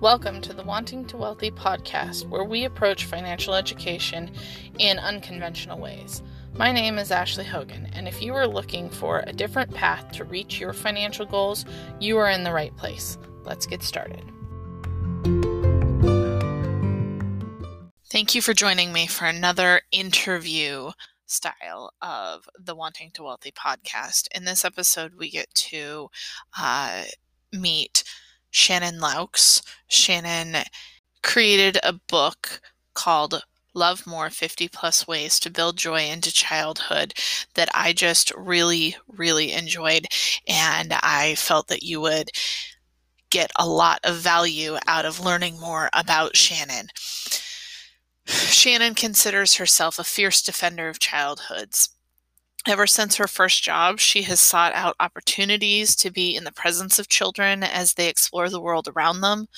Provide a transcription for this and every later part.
Welcome to the Wanting to Wealthy podcast, where we approach financial education in unconventional ways. My name is Ashley Hogan, and if you are looking for a different path to reach your financial goals, you are in the right place. Let's get started. Thank you for joining me for another interview style of the Wanting to Wealthy podcast. In this episode, we get to uh, meet Shannon Loucks. Shannon created a book called Love More 50 Plus Ways to Build Joy into Childhood that I just really, really enjoyed. And I felt that you would get a lot of value out of learning more about Shannon. Shannon considers herself a fierce defender of childhoods. Ever since her first job, she has sought out opportunities to be in the presence of children as they explore the world around them,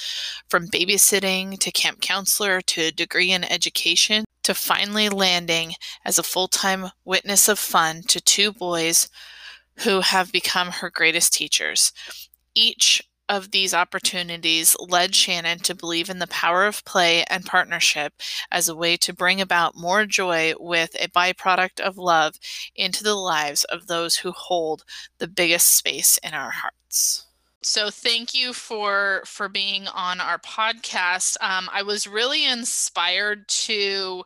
from babysitting to camp counselor to a degree in education, to finally landing as a full time witness of fun to two boys who have become her greatest teachers. Each of these opportunities led Shannon to believe in the power of play and partnership as a way to bring about more joy with a byproduct of love into the lives of those who hold the biggest space in our hearts. So thank you for for being on our podcast. Um, I was really inspired to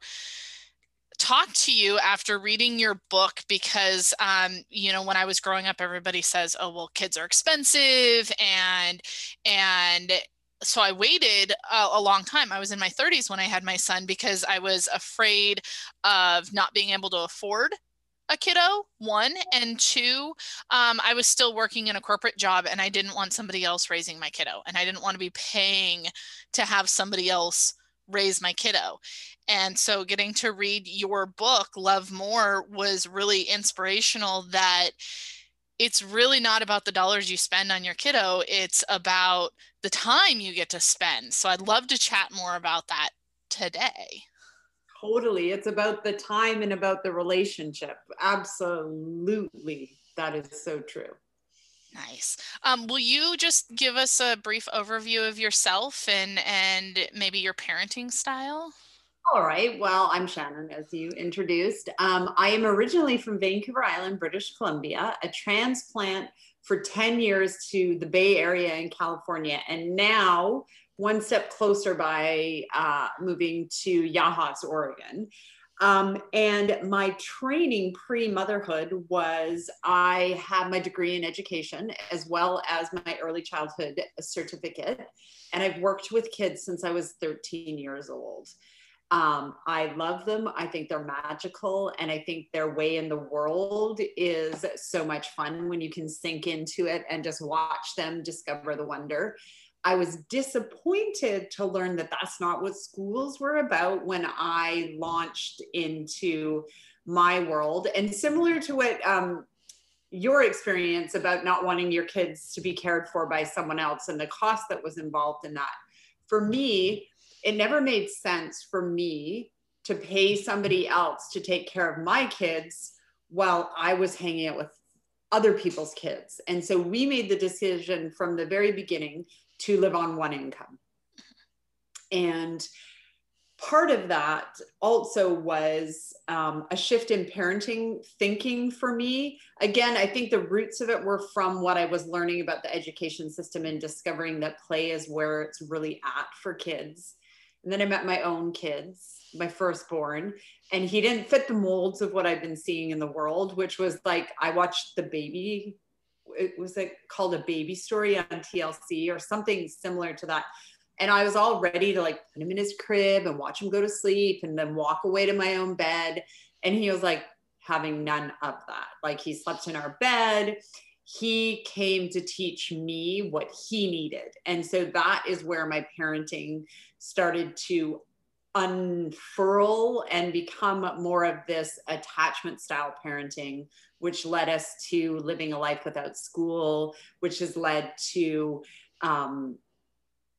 talk to you after reading your book because um, you know when i was growing up everybody says oh well kids are expensive and and so i waited a, a, long time. I was in my 30s when i had my son because i was afraid of not being able to afford a kiddo one and two um, i was still working in a corporate job and i didn't want somebody else raising my kiddo and i didn't want to be paying to have somebody else raise my kiddo. And so getting to read your book, Love More, was really inspirational that it's really not about the dollars you spend on your kiddo, it's about the time you get to spend. So I'd love to chat more about that today. Totally. It's about the time and about the relationship. Absolutely. That is so true. Nice. Um, will you just give us a brief overview of yourself and and maybe your parenting style? All right. Well, I'm Shannon, as you introduced. Um, I am originally from Vancouver Island, British Columbia, a transplant for 10 years to the Bay Area in California, and now one step closer by uh, moving to Yachats, Oregon. Um, and my training pre motherhood was I had my degree in education as well as my early childhood certificate. And I've worked with kids since I was 13 years old. Um, I love them. I think they're magical. And I think their way in the world is so much fun when you can sink into it and just watch them discover the wonder. I was disappointed to learn that that's not what schools were about when I launched into my world. And similar to what um, your experience about not wanting your kids to be cared for by someone else and the cost that was involved in that, for me, it never made sense for me to pay somebody else to take care of my kids while I was hanging out with other people's kids. And so we made the decision from the very beginning to live on one income. And part of that also was um, a shift in parenting thinking for me. Again, I think the roots of it were from what I was learning about the education system and discovering that play is where it's really at for kids. And then I met my own kids, my firstborn, and he didn't fit the molds of what I've been seeing in the world, which was like I watched the baby it was like called a baby story on TLC or something similar to that. And I was all ready to like put him in his crib and watch him go to sleep and then walk away to my own bed. And he was like having none of that. Like he slept in our bed. He came to teach me what he needed. And so that is where my parenting started to unfurl and become more of this attachment style parenting which led us to living a life without school, which has led to um,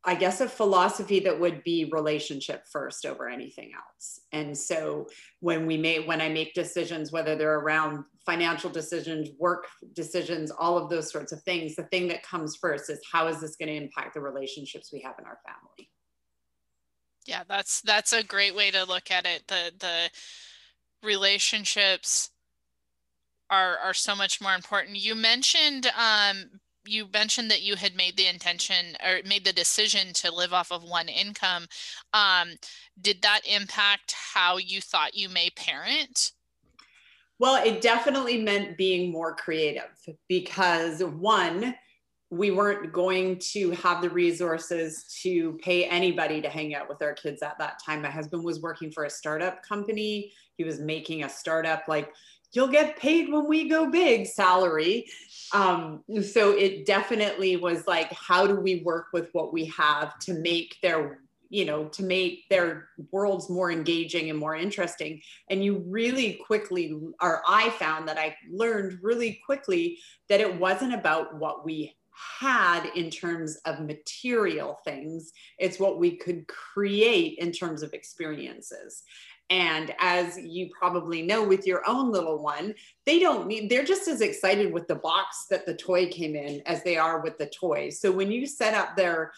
I guess a philosophy that would be relationship first over anything else. And so when we make when I make decisions, whether they're around financial decisions, work decisions, all of those sorts of things, the thing that comes first is how is this going to impact the relationships we have in our family? Yeah, that's that's a great way to look at it. The the relationships are are so much more important. You mentioned um you mentioned that you had made the intention or made the decision to live off of one income. Um, did that impact how you thought you may parent? Well, it definitely meant being more creative because one, we weren't going to have the resources to pay anybody to hang out with our kids at that time. My husband was working for a startup company. He was making a startup like you'll get paid when we go big salary. Um, so it definitely was like, how do we work with what we have to make their you know to make their worlds more engaging and more interesting and you really quickly or i found that i learned really quickly that it wasn't about what we had in terms of material things. It's what we could create in terms of experiences. And as you probably know with your own little one, they don't need, they're just as excited with the box that the toy came in as they are with the toy. So when you set up their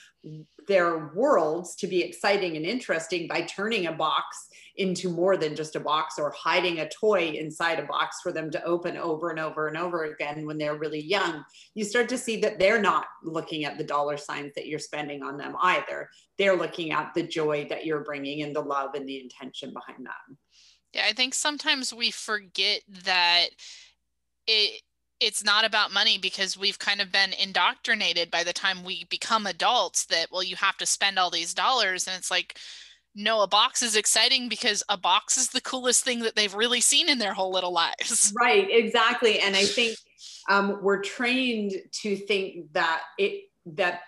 their worlds to be exciting and interesting by turning a box into more than just a box or hiding a toy inside a box for them to open over and over and over again when they're really young, you start to see that they're not looking at the dollar signs that you're spending on them either. They're looking at the joy that you're bringing and the love and the intention behind that. Yeah, I think sometimes we forget that it it's not about money because we've kind of been indoctrinated by the time we become adults that well you have to spend all these dollars and it's like no a box is exciting because a box is the coolest thing that they've really seen in their whole little lives. Right exactly and i think um, we're trained to think that it that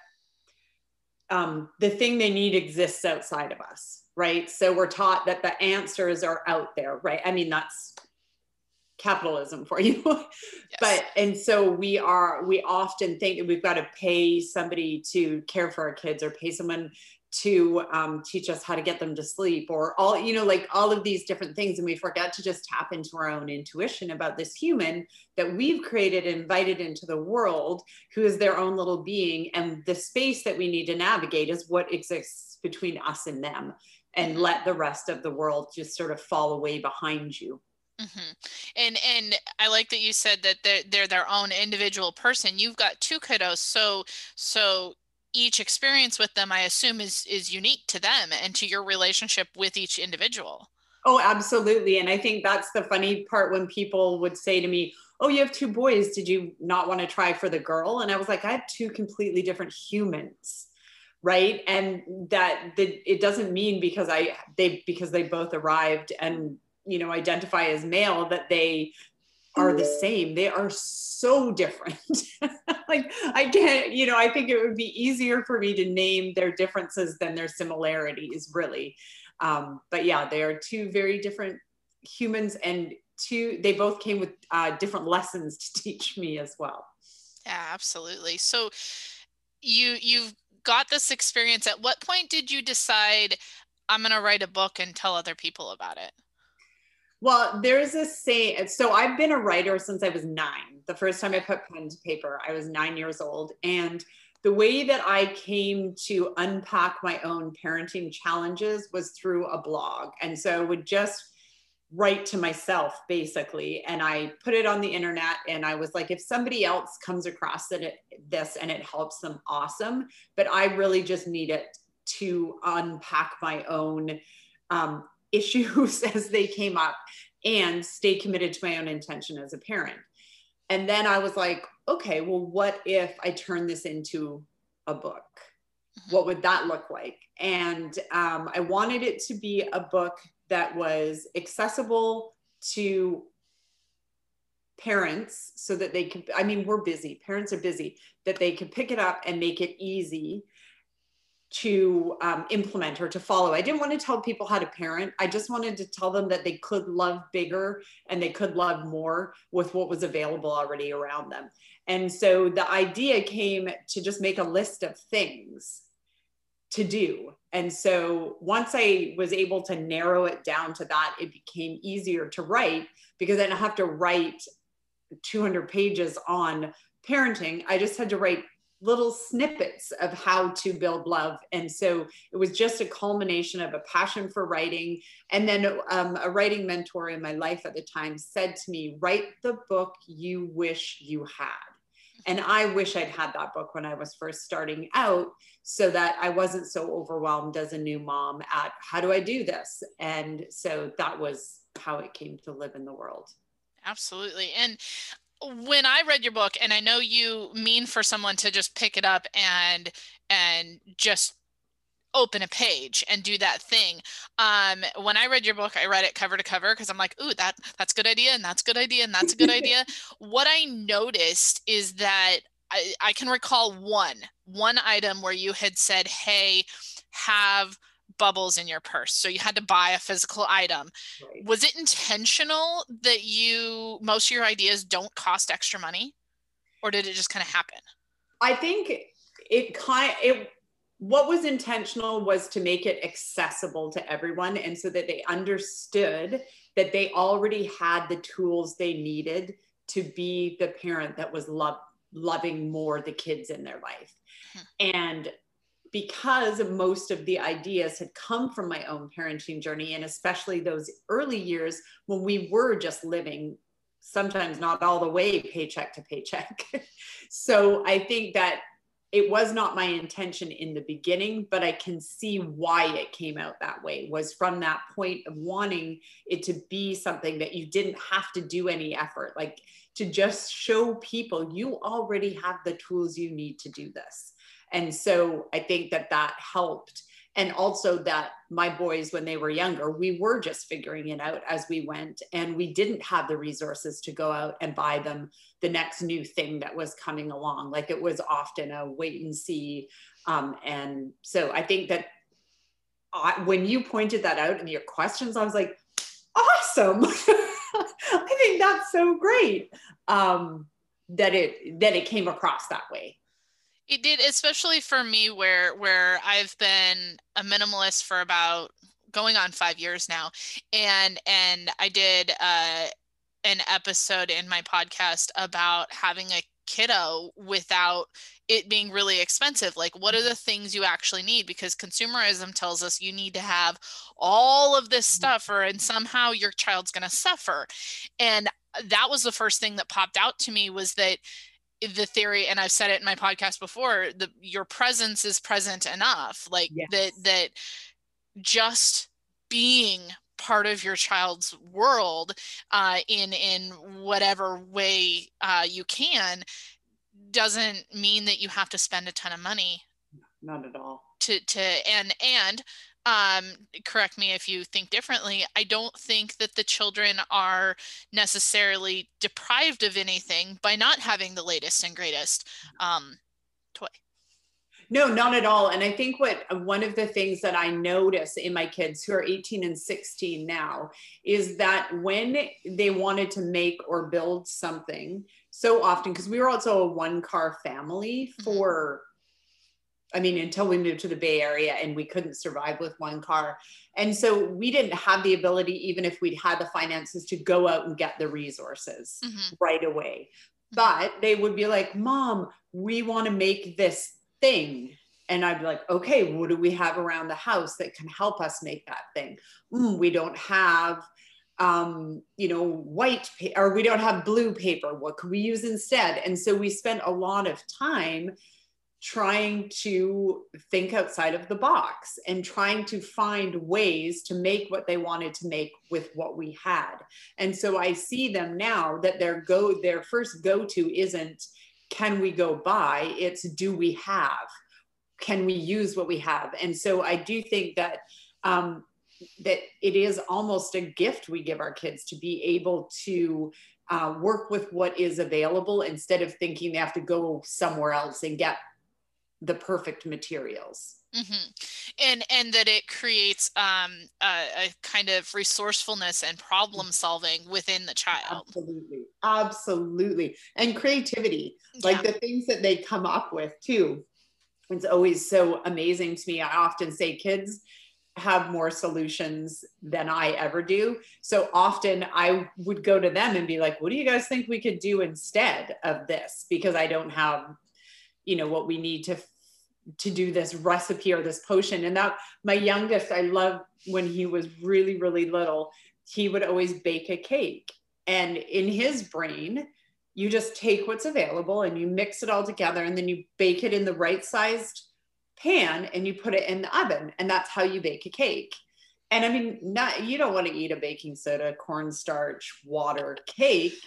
um, the thing they need exists outside of us right? So we're taught that the answers are out there right? I mean that's capitalism for you. Yes. but and so we are we often think that we've got to pay somebody to care for our kids or pay someone to um, teach us how to get them to sleep or all you know like all of these different things. And we forget to just tap into our own intuition about this human that we've created and invited into the world who is their own little being. And the space that we need to navigate is what exists between us and them and let the rest of the world just sort of fall away behind you Mm-hmm. And and I like that you said that they're they're their own individual person. You've got two kiddos, so so each experience with them, I assume, is is unique to them and to your relationship with each individual. Oh, absolutely. And I think that's the funny part when people would say to me, Oh, you have two boys. Did you not want to try for the girl? And I was like, I have two completely different humans right? And that, it doesn't mean because i they because they both arrived and you know identify as male that they are the same. They are so different. Like i can't you know i think it would be easier for me to name their differences than their similarities really. Um, but yeah they are two very different humans and two they both came with uh, different lessons to teach me as well. Yeah absolutely. So you you've got this experience at what point did you decide i'm going to write a book and tell other people about it well, there's a saying. So I've been a writer since I was nine. The first time I put pen to paper, I was nine years old. And the way that I came to unpack my own parenting challenges was through a blog. And so would just write to myself basically and i put it on the internet and i was like if somebody else comes across it, this and it helps them awesome but i really just need it to unpack my own um, issues as they came up and stay committed to my own intention as a parent. And then I was like, okay, well, what if I turn this into a book? Mm-hmm. What would that look like? And um, I wanted it to be a book that was accessible to parents so that they could, I mean, we're busy, parents are busy, that they could pick it up and make it easy to um, implement or to follow. I didn't want to tell people how to parent. I just wanted to tell them that they could love bigger and they could love more with what was available already around them. And so the idea came to just make a list of things to do. And so once I was able to narrow it down to that, it became easier to write because I didn't have to write 200 pages on parenting. I just had to write little snippets of how to build love. And so it was just a culmination of a passion for writing. And then um, a writing mentor in my life at the time said to me, Write the book you wish you had. And I wish I'd had that book when I was first starting out so that I wasn't so overwhelmed as a new mom at how do I do this? And so that was how it came to live in the world. Absolutely. And when I read your book, and I know you mean for someone to just pick it up and and just open a page and do that thing. Um, when I read your book, I read it cover to cover because I'm like, ooh, that that's good idea, and that's good idea, and that's a good idea. What I noticed is that I, I can recall one one item where you had said, hey, have bubbles in your purse so you had to buy a physical item right. was it intentional that you most of your ideas don't cost extra money or did it just kind of happen i think it kind it what was intentional was to make it accessible to everyone and so that they understood that they already had the tools they needed to be the parent that was love, loving more the kids in their life hmm. and because most of the ideas had come from my own parenting journey and especially those early years when we were just living sometimes not all the way paycheck to paycheck so i think that it was not my intention in the beginning but i can see why it came out that way was from that point of wanting it to be something that you didn't have to do any effort like to just show people you already have the tools you need to do this and so I think that that helped. And also that my boys, when they were younger, we were just figuring it out as we went. And we didn't have the resources to go out and buy them the next new thing that was coming along. Like it was often a wait and see. Um, and so I think that I, when you pointed that out in your questions, I was like, awesome. I think that's so great um, that it that it came across that way. It did, especially for me, where where I've been a minimalist for about going on five years now, and and I did uh, an episode in my podcast about having a kiddo without it being really expensive. Like what are the things you actually need? Because consumerism tells us you need to have all of this mm-hmm. stuff or and somehow your child's going to suffer. And that was the first thing that popped out to me was that the theory and i've said it in my podcast before the your presence is present enough like yes. that that just being part of your child's world uh, in in whatever way uh, you can doesn't mean that you have to spend a ton of money not at all to to and and um, correct me if you think differently. I don't think that the children are necessarily deprived of anything by not having the latest and greatest um, toy. No, not at all. And I think what one of the things that I notice in my kids who are 18 and 16 now is that when they wanted to make or build something, so often, because we were also a one car family mm-hmm. for I mean, until we moved to the Bay Area and we couldn't survive with one car. And so we didn't have the ability, even if we'd had the finances, to go out and get the resources mm-hmm. right away. But they would be like, Mom, we want to make this thing. And I'd be like, okay, what do we have around the house that can help us make that thing? Mm, we don't have, um, you know, white pa- or we don't have blue paper. What could we use instead? And so we spent a lot of time trying to think outside of the box and trying to find ways to make what they wanted to make with what we had. And so I see them now that their go their first go to isn't can we go buy, it's do we have? Can we use what we have? And so I do think that um, that it is almost a gift we give our kids to be able to uh, work with what is available instead of thinking they have to go somewhere else and get the perfect materials mm-hmm. and and that it creates um, a, a, kind of resourcefulness and problem solving within the child absolutely absolutely and creativity like the things that they come up with too it's always so amazing to me. I often say kids have more solutions than I ever do. So often I would go to them and be like, what do you guys think we could do instead of this? Because I don't have, you know, what we need to to do this recipe or this potion. And that my youngest, I love when he was really, really little, he would always bake a cake. And in his brain, you just take what's available and you mix it all together and then you bake it in the right sized pan and you put it in the oven and that's how you bake a cake and i mean not you don't want to eat a baking soda cornstarch water cake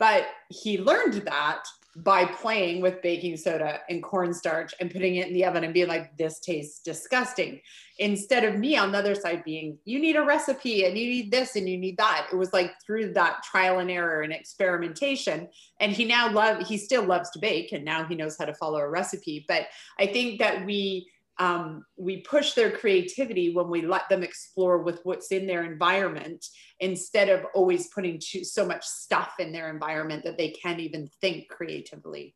but he learned that by playing with baking soda and cornstarch and putting it in the oven and being like, this tastes disgusting. Instead of me on the other side being, you need a recipe and you need this and you need that. It was like through that trial and error and experimentation. And he now love he still loves to bake and now he knows how to follow a recipe. But I think that we um, we push their creativity when we let them explore with what's in their environment instead of always putting too, so much stuff in their environment that they can't even think creatively.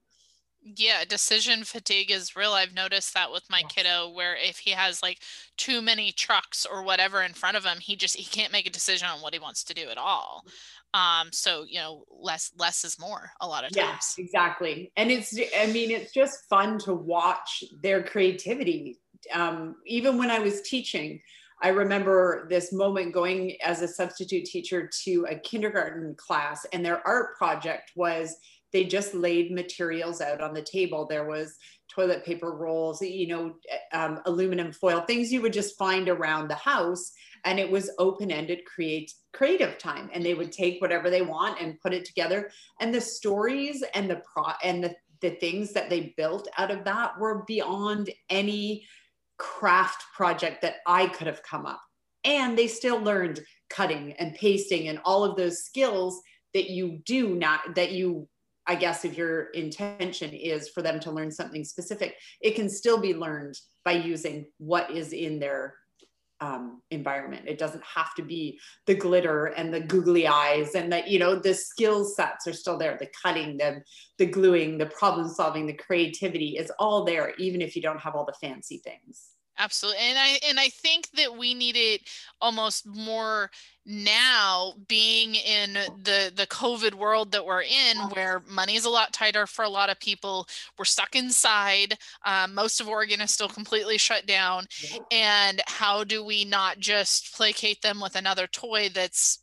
Yeah, decision fatigue is real. I've noticed that with my yes. kiddo where if he has like too many trucks or whatever in front of him, he just he can't make a decision on what he wants to do at all. Um, so you know, less less is more a lot of times. Yeah, exactly. And it's I mean, it's just fun to watch their creativity. Um, even when I was teaching, I remember this moment going as a substitute teacher to a kindergarten class, and their art project was they just laid materials out on the table. There was toilet paper rolls, you know, um, aluminum foil, things you would just find around the house. And it was open ended create, creative time. And they would take whatever they want and put it together. And the stories and the pro and the, the things that they built out of that were beyond any craft project that I could have come up. And they still learned cutting and pasting and all of those skills that you do not that you I guess if your intention is for them to learn something specific, it can still be learned by using what is in their um, environment. It doesn't have to be the glitter and the googly eyes and that, you know, the skill sets are still there. The cutting, the, the gluing, the problem solving, the creativity is all there, even if you don't have all the fancy things. Absolutely. And I and I think that we need it almost more now being in the the COVID world that we're in where money is a lot tighter for a lot of people. We're stuck inside. Um, most of Oregon is still completely shut down. And how do we not just placate them with another toy that's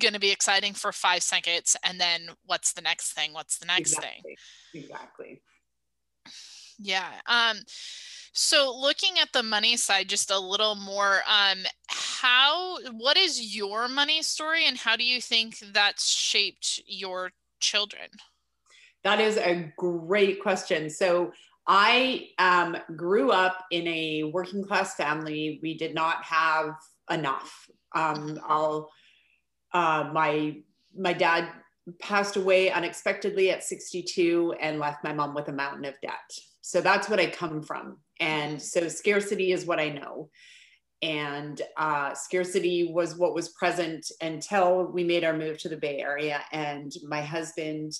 going to be exciting for five seconds and then what's the next thing? What's the next exactly. thing? Exactly. Yeah. Um so looking at the money side just a little more, um, how what is your money story and how do you think that's shaped your children? That is a great question. So I um, grew up in a working class family. We did not have enough. Um, I'll uh, my my dad passed away unexpectedly at 62 and left my mom with a mountain of debt. So that's what I come from. And so scarcity is what I know. And uh, scarcity was what was present until we made our move to the Bay Area. And my husband,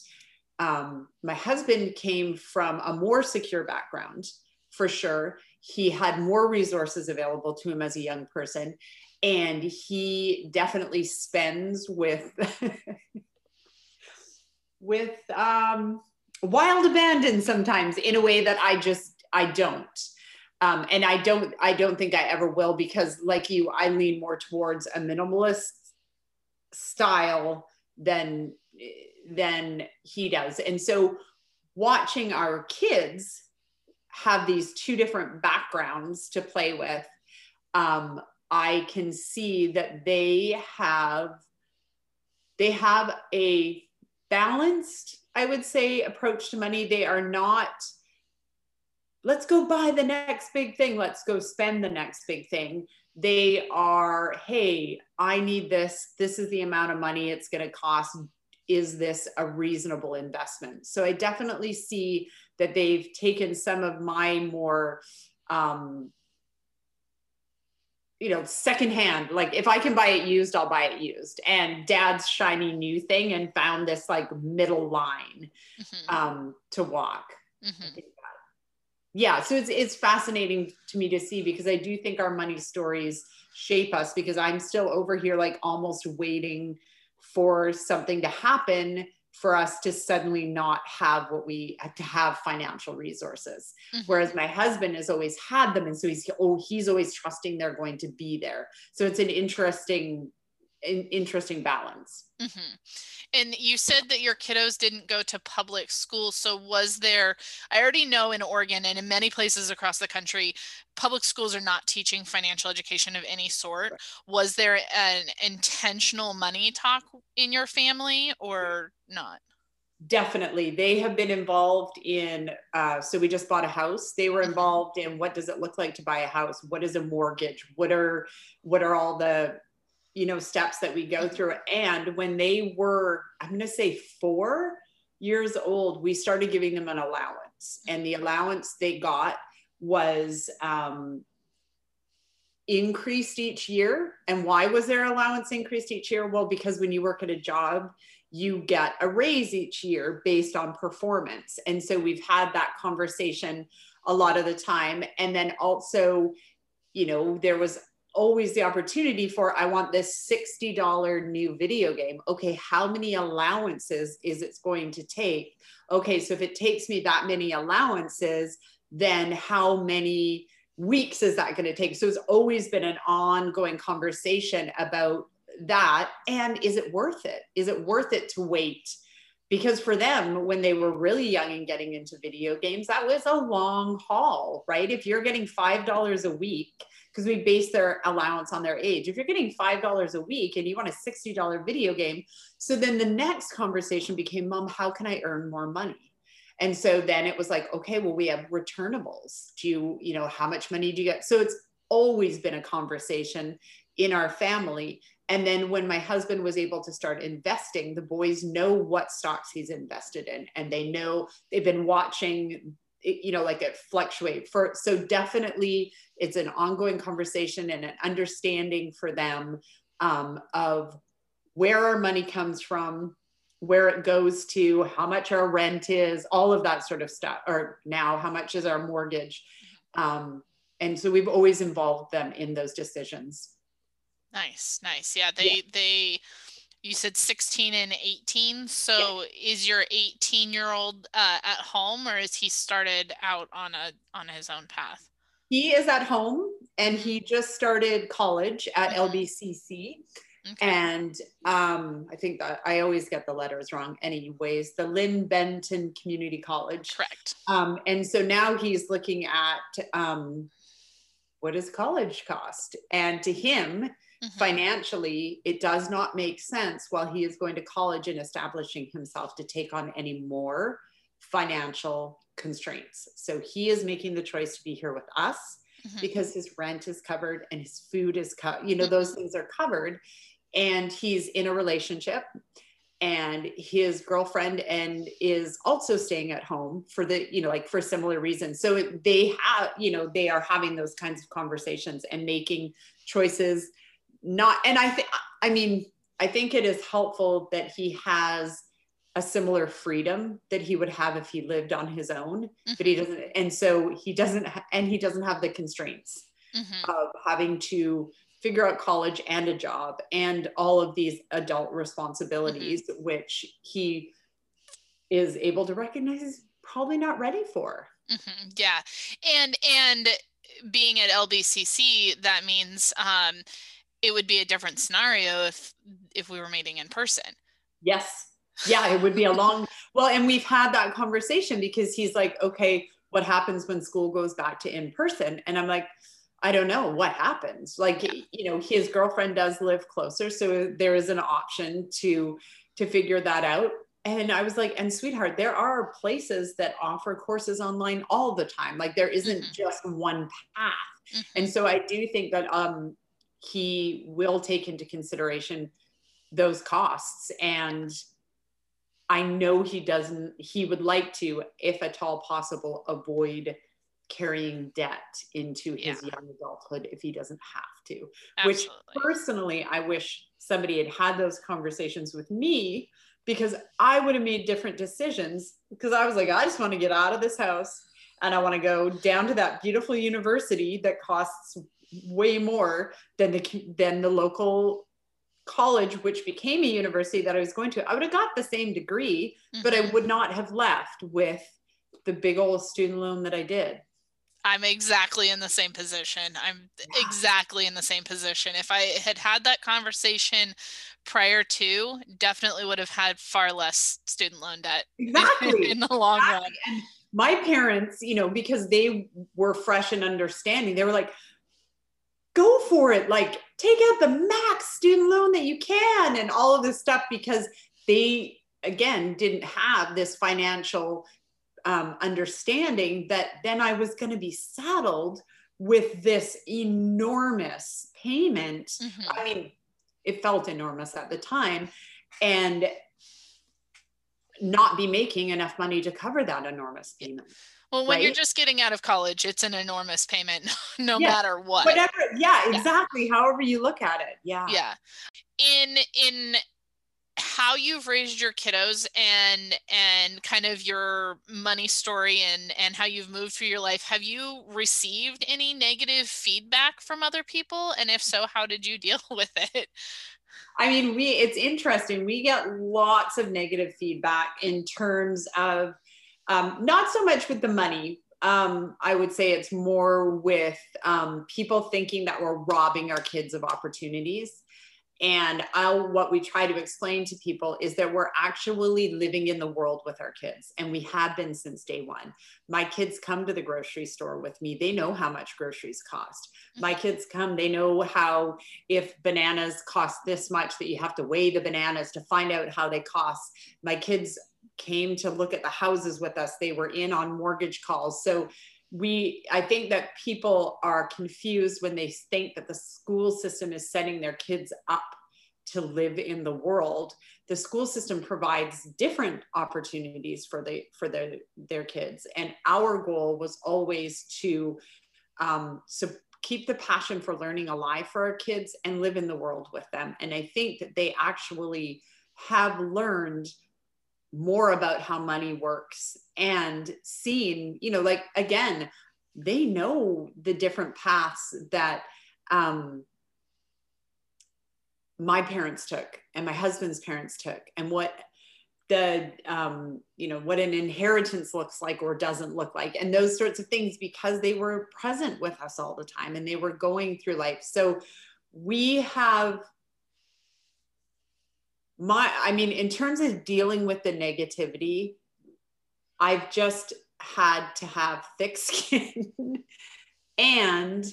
um, my husband came from a more secure background for sure. He had more resources available to him as a young person. And he definitely spends with with um, wild abandon sometimes in a way that I just I don't. Um, and I don't I don't think I ever will because like you, I lean more towards a minimalist style than than he does. And so watching our kids have these two different backgrounds to play with, um, I can see that they have they have a balanced I would say, approach to money. They are not, let's go buy the next big thing, let's go spend the next big thing. They are, hey, I need this. This is the amount of money it's going to cost. Is this a reasonable investment? So I definitely see that they've taken some of my more um, you know, secondhand. Like if I can buy it used, I'll buy it used. And dad's shiny new thing and found this like middle line mm-hmm. um, to walk. Mm-hmm. Yeah so it's it's fascinating to me to see because i do think our money stories shape us because i'm still over here like almost waiting for something to happen for us to suddenly not have what we to have financial resources mm-hmm. whereas my husband has always had them and so he's oh he's always trusting they're going to be there so it's an interesting interesting balance mm-hmm. And you said that your kiddos didn't go to public school. So was there, I already know in Oregon and in many places across the country, public schools are not teaching financial education of any sort. Was there an intentional money talk in your family or not? Definitely. They have been involved in, uh, so we just bought a house. They were mm-hmm. involved in what does it look like to buy a house? What is a mortgage? What are, what are all the you know steps that we go through. And when they were i'm going to say four years old we started giving them an allowance. And the allowance they got was um, increased each year. And why was their allowance increased each year? Well because when you work at a job you get a raise each year based on performance. And so we've had that conversation a lot of the time. And then also you know there was always the opportunity for I want this $60 new video game. Okay, how many allowances is it going to take? Okay, so if it takes me that many allowances, then how many weeks is that going to take? So it's always been an ongoing conversation about that. And is it worth it? Is it worth it to wait? Because for them, when they were really young and getting into video games, that was a long haul, right? If you're getting $5 a week, because we base their allowance on their age. If you're getting $5 a week and you want a $60 video game, so then the next conversation became, Mom, how can I earn more money? And so then it was like, okay, well, we have returnables. Do you, you know, how much money do you get? So it's always been a conversation in our family. And then when my husband was able to start investing, the boys know what stocks he's invested in and they know they've been watching you know like it fluctuate for so definitely it's an ongoing conversation and an understanding for them um, of where our money comes from where it goes to how much our rent is all of that sort of stuff or now how much is our mortgage. Um, and so we've always involved them in those decisions. Nice nice. Yeah they yeah. they you said 16 and 18 so yeah. is your 18 year old uh, at home or is he started out on a on his own path he is at home and he just started college at mm-hmm. lbcc okay. and um, i think that i always get the letters wrong anyways the Linn Benton community college correct um, and so now he's looking at um, what does college cost and to him Mm-hmm. Financially, it does not make sense while he is going to college and establishing himself to take on any more financial constraints. So he is making the choice to be here with us mm-hmm. because his rent is covered and his food is covered. You know, those things are covered. And he's in a relationship and his girlfriend and is also staying at home for the you know like for similar reasons so they have you know they are having those kinds of conversations and making choices not and i think i mean i think it is helpful that he has a similar freedom that he would have if he lived on his own mm-hmm. but he mm-hmm. doesn't and so he doesn't and he doesn't have the constraints mm-hmm. of having to figure out college and a job and all of these adult responsibilities mm-hmm. which he is able to recognize is probably not ready for mm-hmm. yeah and and being at lbcc that means um it would be a different scenario if if we were meeting in person. Yes. Yeah it would be a long well and we've had that conversation because he's like okay what happens when school goes back to in person? And i'm like i don't know what happens. Like yeah. you know his girlfriend does live closer so there is an option to to figure that out. And i was like and sweetheart there are places that offer courses online all the time. Like there isn't mm-hmm. just one path. Mm-hmm. and so i do think that um he will take into consideration those costs and i know he doesn't he would like to if at all possible avoid carrying debt into his yeah. young adulthood if he doesn't have to Absolutely. which personally i wish somebody had had those conversations with me because i would have made different decisions because i was like i just want to get out of this house and I want to go down to that beautiful university that costs way more than the than the local college which became a university that I was going to I would have got the same degree mm-hmm. but I mm-hmm. would not have left with the big old student loan that I did I'm exactly in the same position. I'm yeah. exactly in the same position. If I had had that conversation prior to, definitely would have had far less student loan debt exactly. in the long exactly. run. And my parents, you know, because they were fresh and understanding, they were like, go for it. Like, take out the max student loan that you can and all of this stuff because they, again, didn't have this financial um, understanding that then I was going to be saddled with this enormous payment. Mm-hmm. I mean, it felt enormous at the time. And not be making enough money to cover that enormous payment. Well, when right? you're just getting out of college, it's an enormous payment, no yeah. matter what. Whatever, yeah, exactly. Yeah. However you look at it, yeah. Yeah. In in how you've raised your kiddos and and kind of your money story and and how you've moved through your life have you received any negative feedback from other people and if so how did you deal with it i mean we it's interesting we get lots of negative feedback in terms of um, not so much with the money um, I would say it's more with um, people thinking that we're robbing our kids of opportunities. And I'll, what we try to explain to people is that we're actually living in the world with our kids, and we have been since day one. My kids come to the grocery store with me. They know how much groceries cost. My kids come, they know how, if bananas cost this much, that you have to weigh the bananas to find out how they cost. My kids came to look at the houses with us, they were in on mortgage calls. So we i think that people are confused when they think that the school system is setting their kids up to live in the world. The school system provides different opportunities for the for their their kids. And our goal was always to um, so keep the passion for learning alive for our kids and live in the world with them. And i think that they actually have learned more about how money works and seeing, you know, like again, they know the different paths that um, my parents took and my husband's parents took and what the um, you know what an inheritance looks like or doesn't look like and those sorts of things because they were present with us all the time and they were going through life. So we have my i mean in terms of dealing with the negativity i've just had to have thick skin and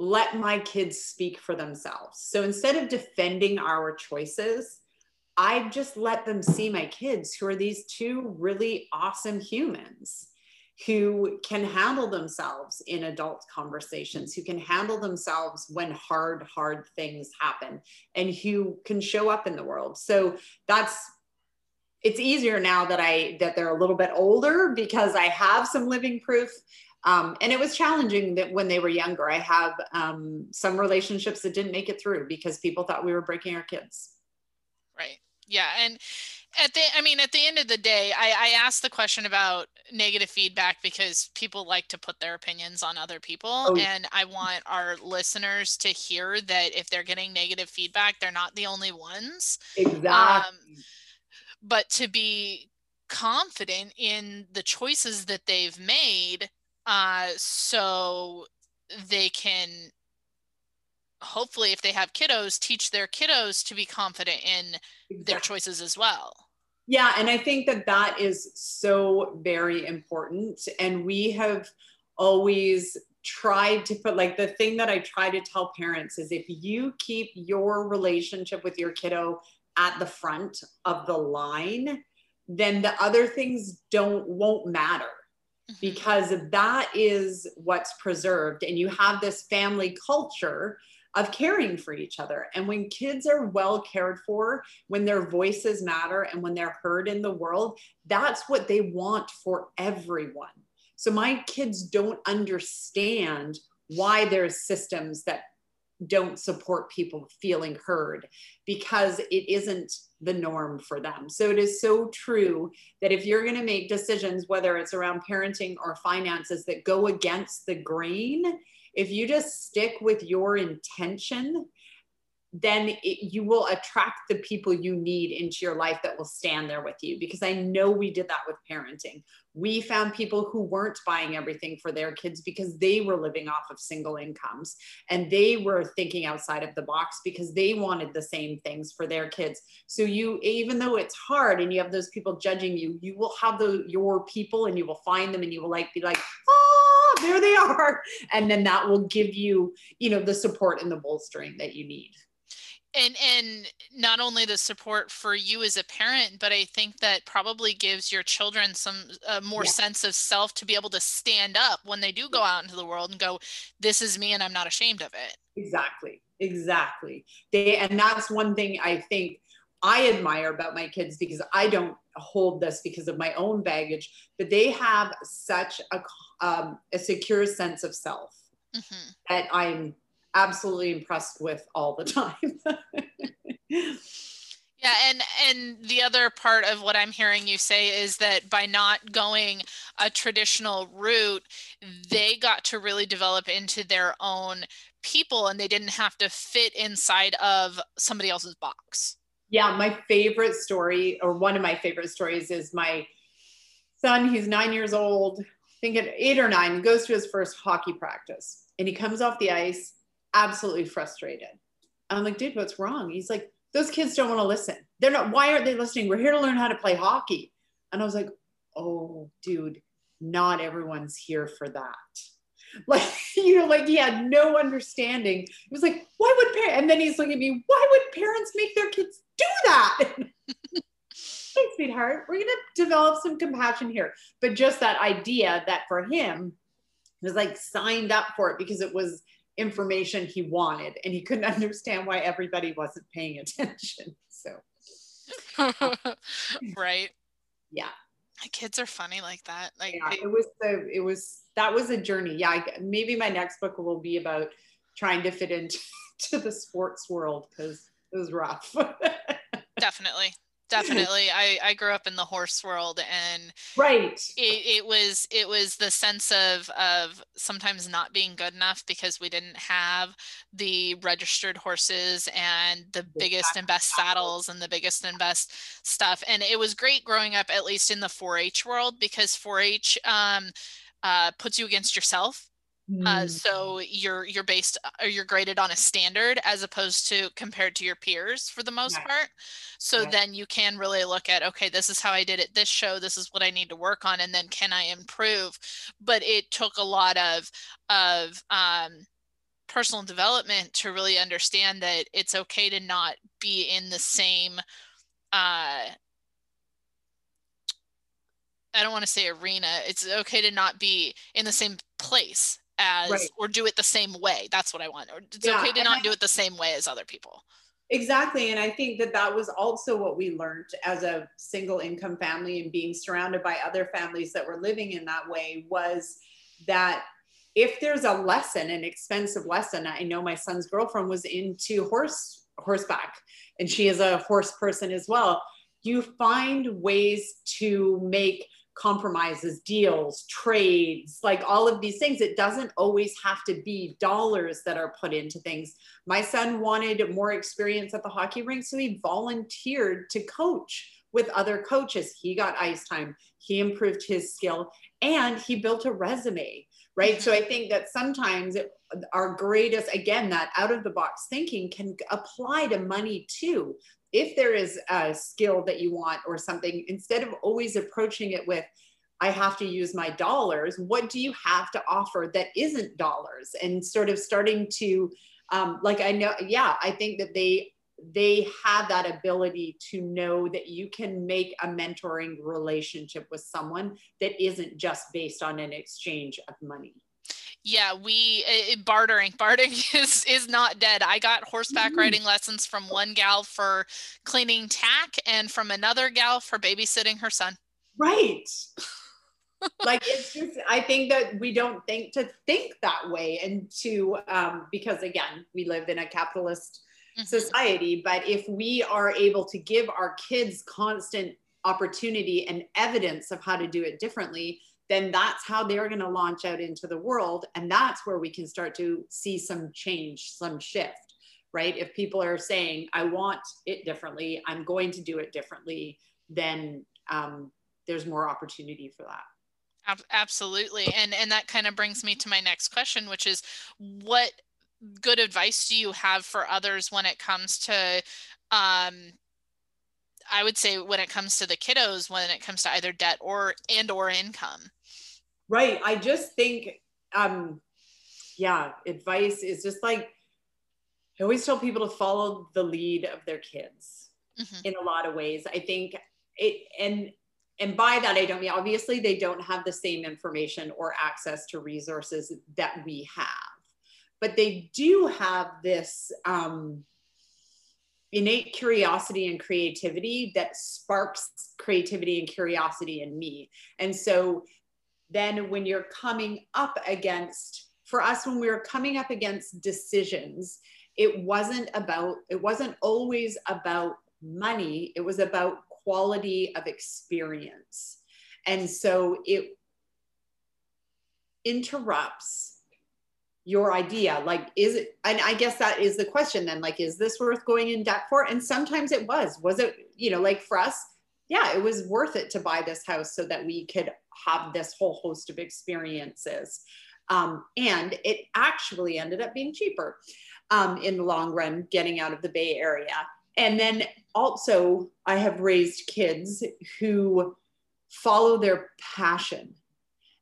let my kids speak for themselves. So instead of defending our choices i've just let them see my kids who are these two really awesome humans who can handle themselves in adult conversations, who can handle themselves when hard, hard things happen, and who can show up in the world. So that's it's easier now that I that they're a little bit older because I have some living proof. Um, and it was challenging that when they were younger. I have um, some relationships that didn't make it through because people thought we were breaking our kids. Right. Yeah, and at the i mean at the end of the day i i asked the question about negative feedback because people like to put their opinions on other people oh, and i want our listeners to hear that if they're getting negative feedback they're not the only ones. Exactly. um, but to be confident in the choices that they've made uh, so they can hopefully if they have kiddos teach their kiddos to be confident in exactly. their choices as well yeah and i think that that is so very important and we have always tried to put like the thing that i try to tell parents is if you keep your relationship with your kiddo at the front of the line then the other things don't won't matter mm-hmm. because that is what's preserved and you have this family culture of caring for each other. And when kids are well cared for, when their voices matter and when they're heard in the world, that's what they want for everyone. So my kids don't understand why there's systems that don't support people feeling heard because it isn't the norm for them. So it is so true that if you're going to make decisions, whether it's around parenting or finances that go against the grain, if you just stick with your intention then it, you will attract the people you need into your life that will stand there with you. Because i know we did that with parenting. We found people who weren't buying everything for their kids because they were living off of single incomes. And they were thinking outside of the box because they wanted the same things for their kids. So you even though it's hard and you have those people judging you you will have the your people and you will find them and you will like be like there they are. And then that will give you you know the support and the bolstering that you need. And and not only the support for you as a parent but i think that probably gives your children some uh, more yeah. sense of self to be able to stand up when they do go out into the world and go this is me and i'm not ashamed of it. Exactly. Exactly. They and that's one thing i think i admire about my kids because i don't hold this because of my own baggage but they have such a um, a secure sense of self mm-hmm. that i'm absolutely impressed with all the time. yeah, and and the other part of what I'm hearing you say is that by not going a traditional route, they got to really develop into their own people and they didn't have to fit inside of somebody else's box. Yeah, my favorite story or one of my favorite stories is my son, he's 9 years old, think at 8 or 9, goes to his first hockey practice and he comes off the ice absolutely frustrated. I'm like, dude, what's wrong? He's like, those kids don't want to listen. They're not, why aren't they listening? We're here to learn how to play hockey. And I was like, oh, dude, not everyone's here for that. Like, you know, like he had no understanding. He was like, why would parents? And then he's looking at me, why would parents make their kids do that? hey, sweetheart, we're going to develop some compassion here. But just that idea that for him, was like signed up for it because it was information he wanted and he couldn't understand why everybody wasn't paying attention so. Right. Yeah. My kids are funny like that. Like yeah, it was the it was that was a journey. Yeah I, maybe my next book will be about trying to fit into the sports world because it was rough. Definitely definitely. I i grew up in the horse world and right. it, it was it was the sense of of sometimes not being good enough because we didn't have the registered horses and the biggest and best saddles and the biggest and best stuff. And it was great growing up at least in the 4-h world because 4-h um, uh, puts you against yourself uh, mm. so you're you're based or uh, you're graded on a standard as opposed to compared to your peers for the most part. So then you can really look at okay, this is how I did it this show, this is what I need to work on, and then can I improve? But it took a lot of of um, personal development to really understand that it's okay to not be in the same uh, I don't want to say arena. It's okay to not be in the same place as right. or do it the same way that's what i want or it's yeah, okay to not I, do it the same way as other people exactly and i think that that was also what we learned as a single income family and being surrounded by other families that were living in that way was that if there's a lesson an expensive lesson i know my son's girlfriend was into horse horseback and she is a horse person as well you find ways to make compromises, deals, trades, like all of these things. It doesn't always have to be dollars that are put into things. My son wanted more experience at the hockey rink, so he volunteered to coach with other coaches. He got ice time, he improved his skill, and he built a resume, right? So I think that sometimes it, our greatest, again, that out of the box thinking can apply to money too if there is a skill that you want or something, instead of always approaching it with, I have to use my dollars, what do you have to offer that isn't dollars? And sort of starting to, um, like, I know, yeah, I think that they, they have that ability to know that you can make a mentoring relationship with someone that isn't just based on an exchange of money yeah we uh, bartering bartering is is not dead i got horseback mm-hmm. riding lessons from one gal for cleaning tack and from another gal for babysitting her son right like it's just i think that we don't think to think that way and to um, because again we live in a capitalist mm-hmm. society but if we are able to give our kids constant opportunity and evidence of how to do it differently then that's how they're going to launch out into the world and that's where we can start to see some change some shift right? If people are saying i want it differently i'm going to do it differently then um, there's more opportunity for that. Absolutely and and that kind of brings me to my next question which is what good advice do you have for others when it comes to um i would say when it comes to the kiddos when it comes to either debt or and or income right. I just think um yeah advice is just like i always tell people to follow the lead of their kids mm-hmm. in a lot of ways. I think it and and by that i don't mean obviously they don't have the same information or access to resources that we have but they do have this um, innate curiosity and creativity that sparks creativity and curiosity in me. And so then when you're coming up against for us when we were coming up against decisions it wasn't about it wasn't always about money. It was about quality of experience. And so it interrupts your idea. Like is it and i guess that is the question then. Like is this worth going in debt for? And sometimes it was. Was it you know like for us yeah it was worth it to buy this house so that we could have this whole host of experiences um, and it actually ended up being cheaper um, in the long run getting out of the bay area and then also, I have raised kids who follow their passion.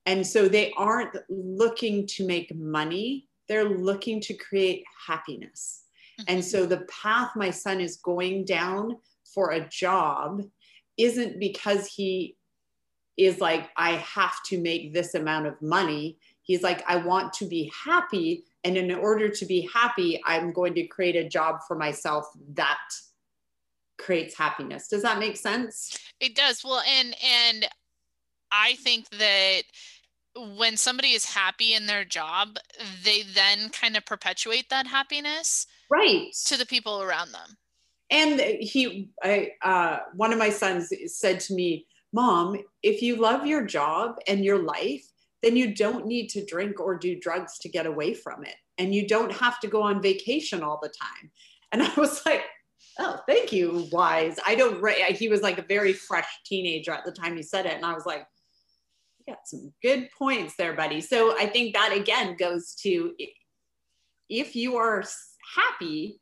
And so they aren't looking to make money, they're looking to create happiness. Mm-hmm. And so the path my son is going down for a job isn't because he is like, I have to make this amount of money. He's like, I want to be happy. And in order to be happy, I'm going to create a job for myself that creates happiness. Does that make sense? It does. Well, and and I think that when somebody is happy in their job, they then kind of perpetuate that happiness right to the people around them. And he, I, uh, one of my sons said to me, "Mom, if you love your job and your life, then you don't need to drink or do drugs to get away from it, and you don't have to go on vacation all the time." And I was like, oh, thank you, wise. I don't, he was like a very fresh teenager at the time he said it. And I was like, you got some good points there, buddy. So I think that again goes to if you are happy,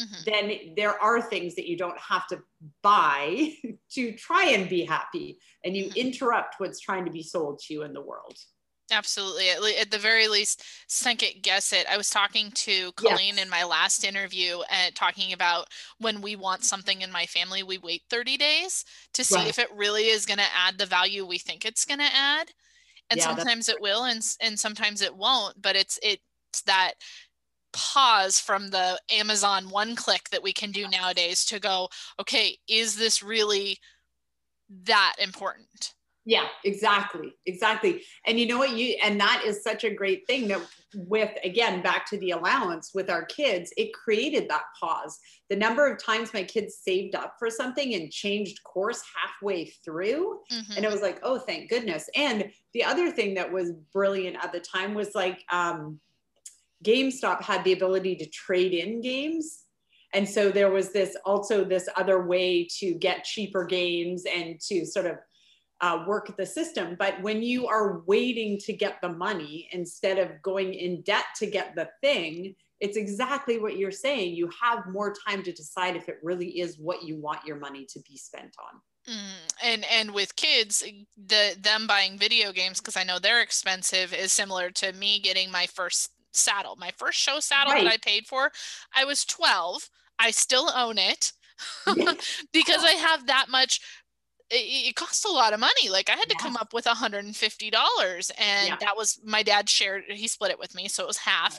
mm-hmm. then there are things that you don't have to buy to try and be happy. And you mm-hmm. interrupt what's trying to be sold to you in the world. Absolutely. At, le- at, the very least, it, guess it. I was talking to Colleen yes. in my last interview and talking about when we want something in my family, we wait 30 days to see right. if it really is going to add the value we think it's going to add. And yeah, sometimes it will and, and sometimes it won't, but it's, it's that pause from the Amazon one click that we can do nowadays to go, okay, is this really that important? Yeah, exactly. Exactly. And you know what you and that is such a great thing that with again back to the allowance with our kids, it created that pause. The number of times my kids saved up for something and changed course halfway through mm-hmm. and it was like, "Oh, thank goodness." And the other thing that was brilliant at the time was like um GameStop had the ability to trade in games and so there was this also this other way to get cheaper games and to sort of uh, work the system. But when you are waiting to get the money instead of going in debt to get the thing, it's exactly what you're saying. You have more time to decide if it really is what you want your money to be spent on. Mm, and and with kids, the them buying video games because I know they're expensive is similar to me getting my first saddle. My first show saddle right. that I paid for, I was 12. I still own it because I have that much it, it cost a lot of money. Like I had to come up with $150 and yeah. that was my dad shared, he split it with me. So it was half,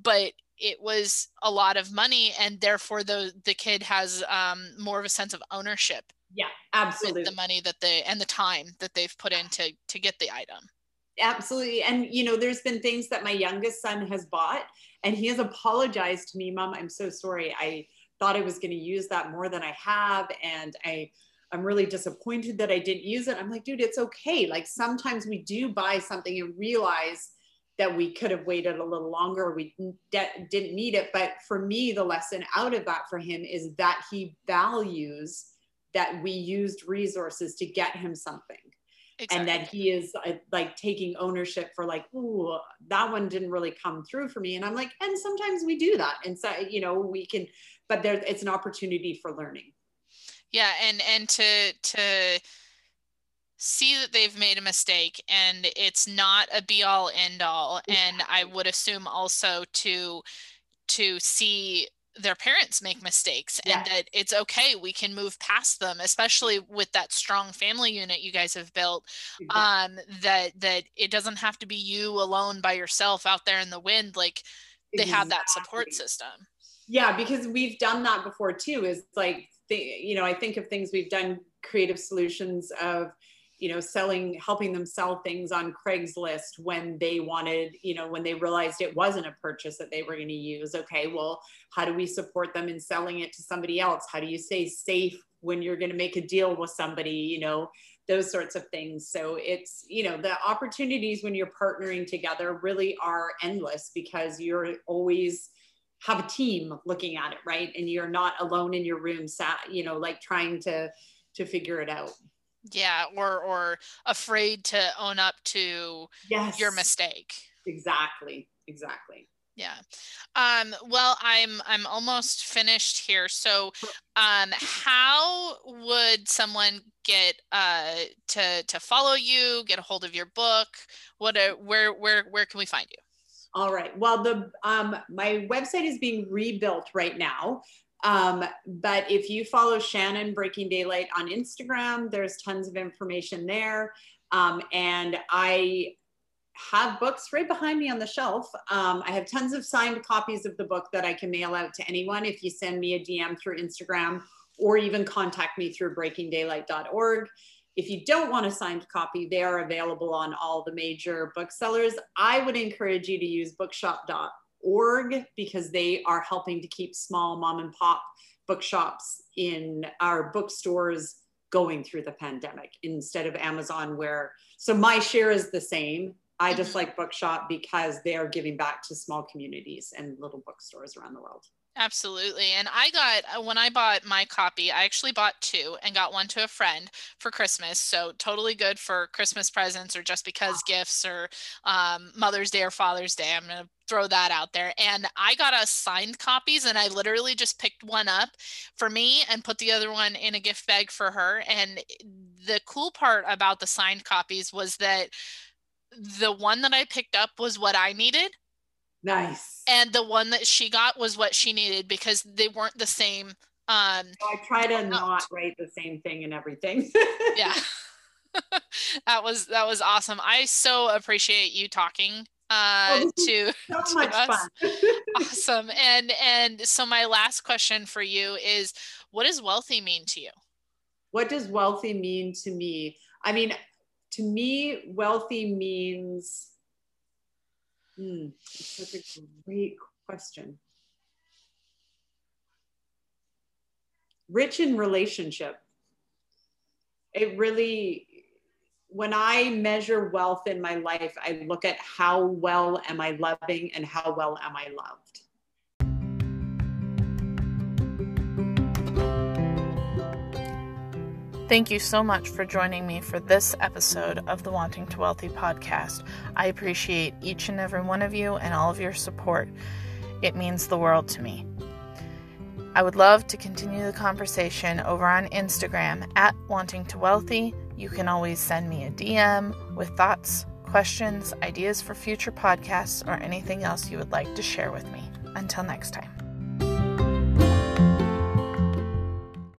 but it was a lot of money. And therefore the, the kid has um, more of a sense of ownership Yeah, absolutely. the money that they and the time that they've put in to to get the item. Absolutely. And you know, there's been things that my youngest son has bought and he has apologized to me, Mom, I'm so sorry. I thought I was going to use that more than I have and I I'm really disappointed that I didn't use it. I'm like, dude, it's okay. Like sometimes we do buy something and realize that we could have waited a little longer. We de- didn't need it. But for me, the lesson out of that for him is that he values that we used resources to get him something. Exactly. And that he is uh, like taking ownership for like, ooh, that one didn't really come through for me. And I'm like, and sometimes we do that. And so, you know, we can, but there, it's an opportunity for learning. Yeah. And, and to, to, see that they've made a mistake and it's not a be all end all and i would assume also to to see their parents make mistakes yeah. and that it's okay we can move past them especially with that strong family unit you guys have built um that that it doesn't have to be you alone by yourself out there in the wind like they exactly. have that support system yeah because we've done that before too is like the, you know i think of things we've done creative solutions of you know selling helping them sell things on craigslist when they wanted you know when they realized it wasn't a purchase that they were going to use. Okay well how do we support them in selling it to somebody else? How do you stay safe when you're going to make a deal with somebody you know those sorts of things. So it's you know the opportunities when you're partnering together really are endless because you're always have a team looking at it right? And you're not alone in your room sat you know like trying to to figure it out yeah or or afraid to own up to yes. your mistake. Exactly exactly. Yeah. Um well i'm i'm almost finished here so um how would someone get uh to to follow you get a hold of your book? What a, where where where can we find you? All right. Well the um my website is being rebuilt right now um, but if you follow Shannon Breaking Daylight on Instagram, there's tons of information there. Um, and I have books right behind me on the shelf. Um, I have tons of signed copies of the book that I can mail out to anyone if you send me a DM through Instagram or even contact me through breakingdaylight.org. If you don't want a signed copy, they are available on all the major booksellers. I would encourage you to use bookshop.org org because they are helping to keep small mom and pop bookshops in our bookstores going through the pandemic instead of Amazon where so my share is the same. I just mm-hmm. like bookshop because they are giving back to small communities and little bookstores around the world. Absolutely. And I got, uh, when I bought my copy, I actually bought two and got one to a friend for Christmas. So totally good for Christmas presents or just because gifts or um, Mother's Day or Father's Day. I'm going to throw that out there. And I got us signed copies and I literally just picked one up for me and put the other one in a gift bag for her. And the cool part about the signed copies was that the one that I picked up was what I needed Nice. And the one that she got was what she needed because they weren't the same. Um, so I try to not write the same thing and everything. yeah. that was that was awesome. I so appreciate you talking uh oh, to, so to much us. Fun. awesome. And and so my last question for you is what does wealthy mean to you? What does wealthy mean to me? I mean, to me, wealthy means Hmm, such a great question. Rich in relationship. It really, when I measure wealth in my life, I look at how well am I loving and how well am I loved. Thank you so much for joining me for this episode of the Wanting to Wealthy podcast. I appreciate each and every one of you and all of your support. It means the world to me. I would love to continue the conversation over on Instagram at Wanting to Wealthy. You can always send me a DM with thoughts, questions, ideas for future podcasts, or anything else you would like to share with me. Until next time.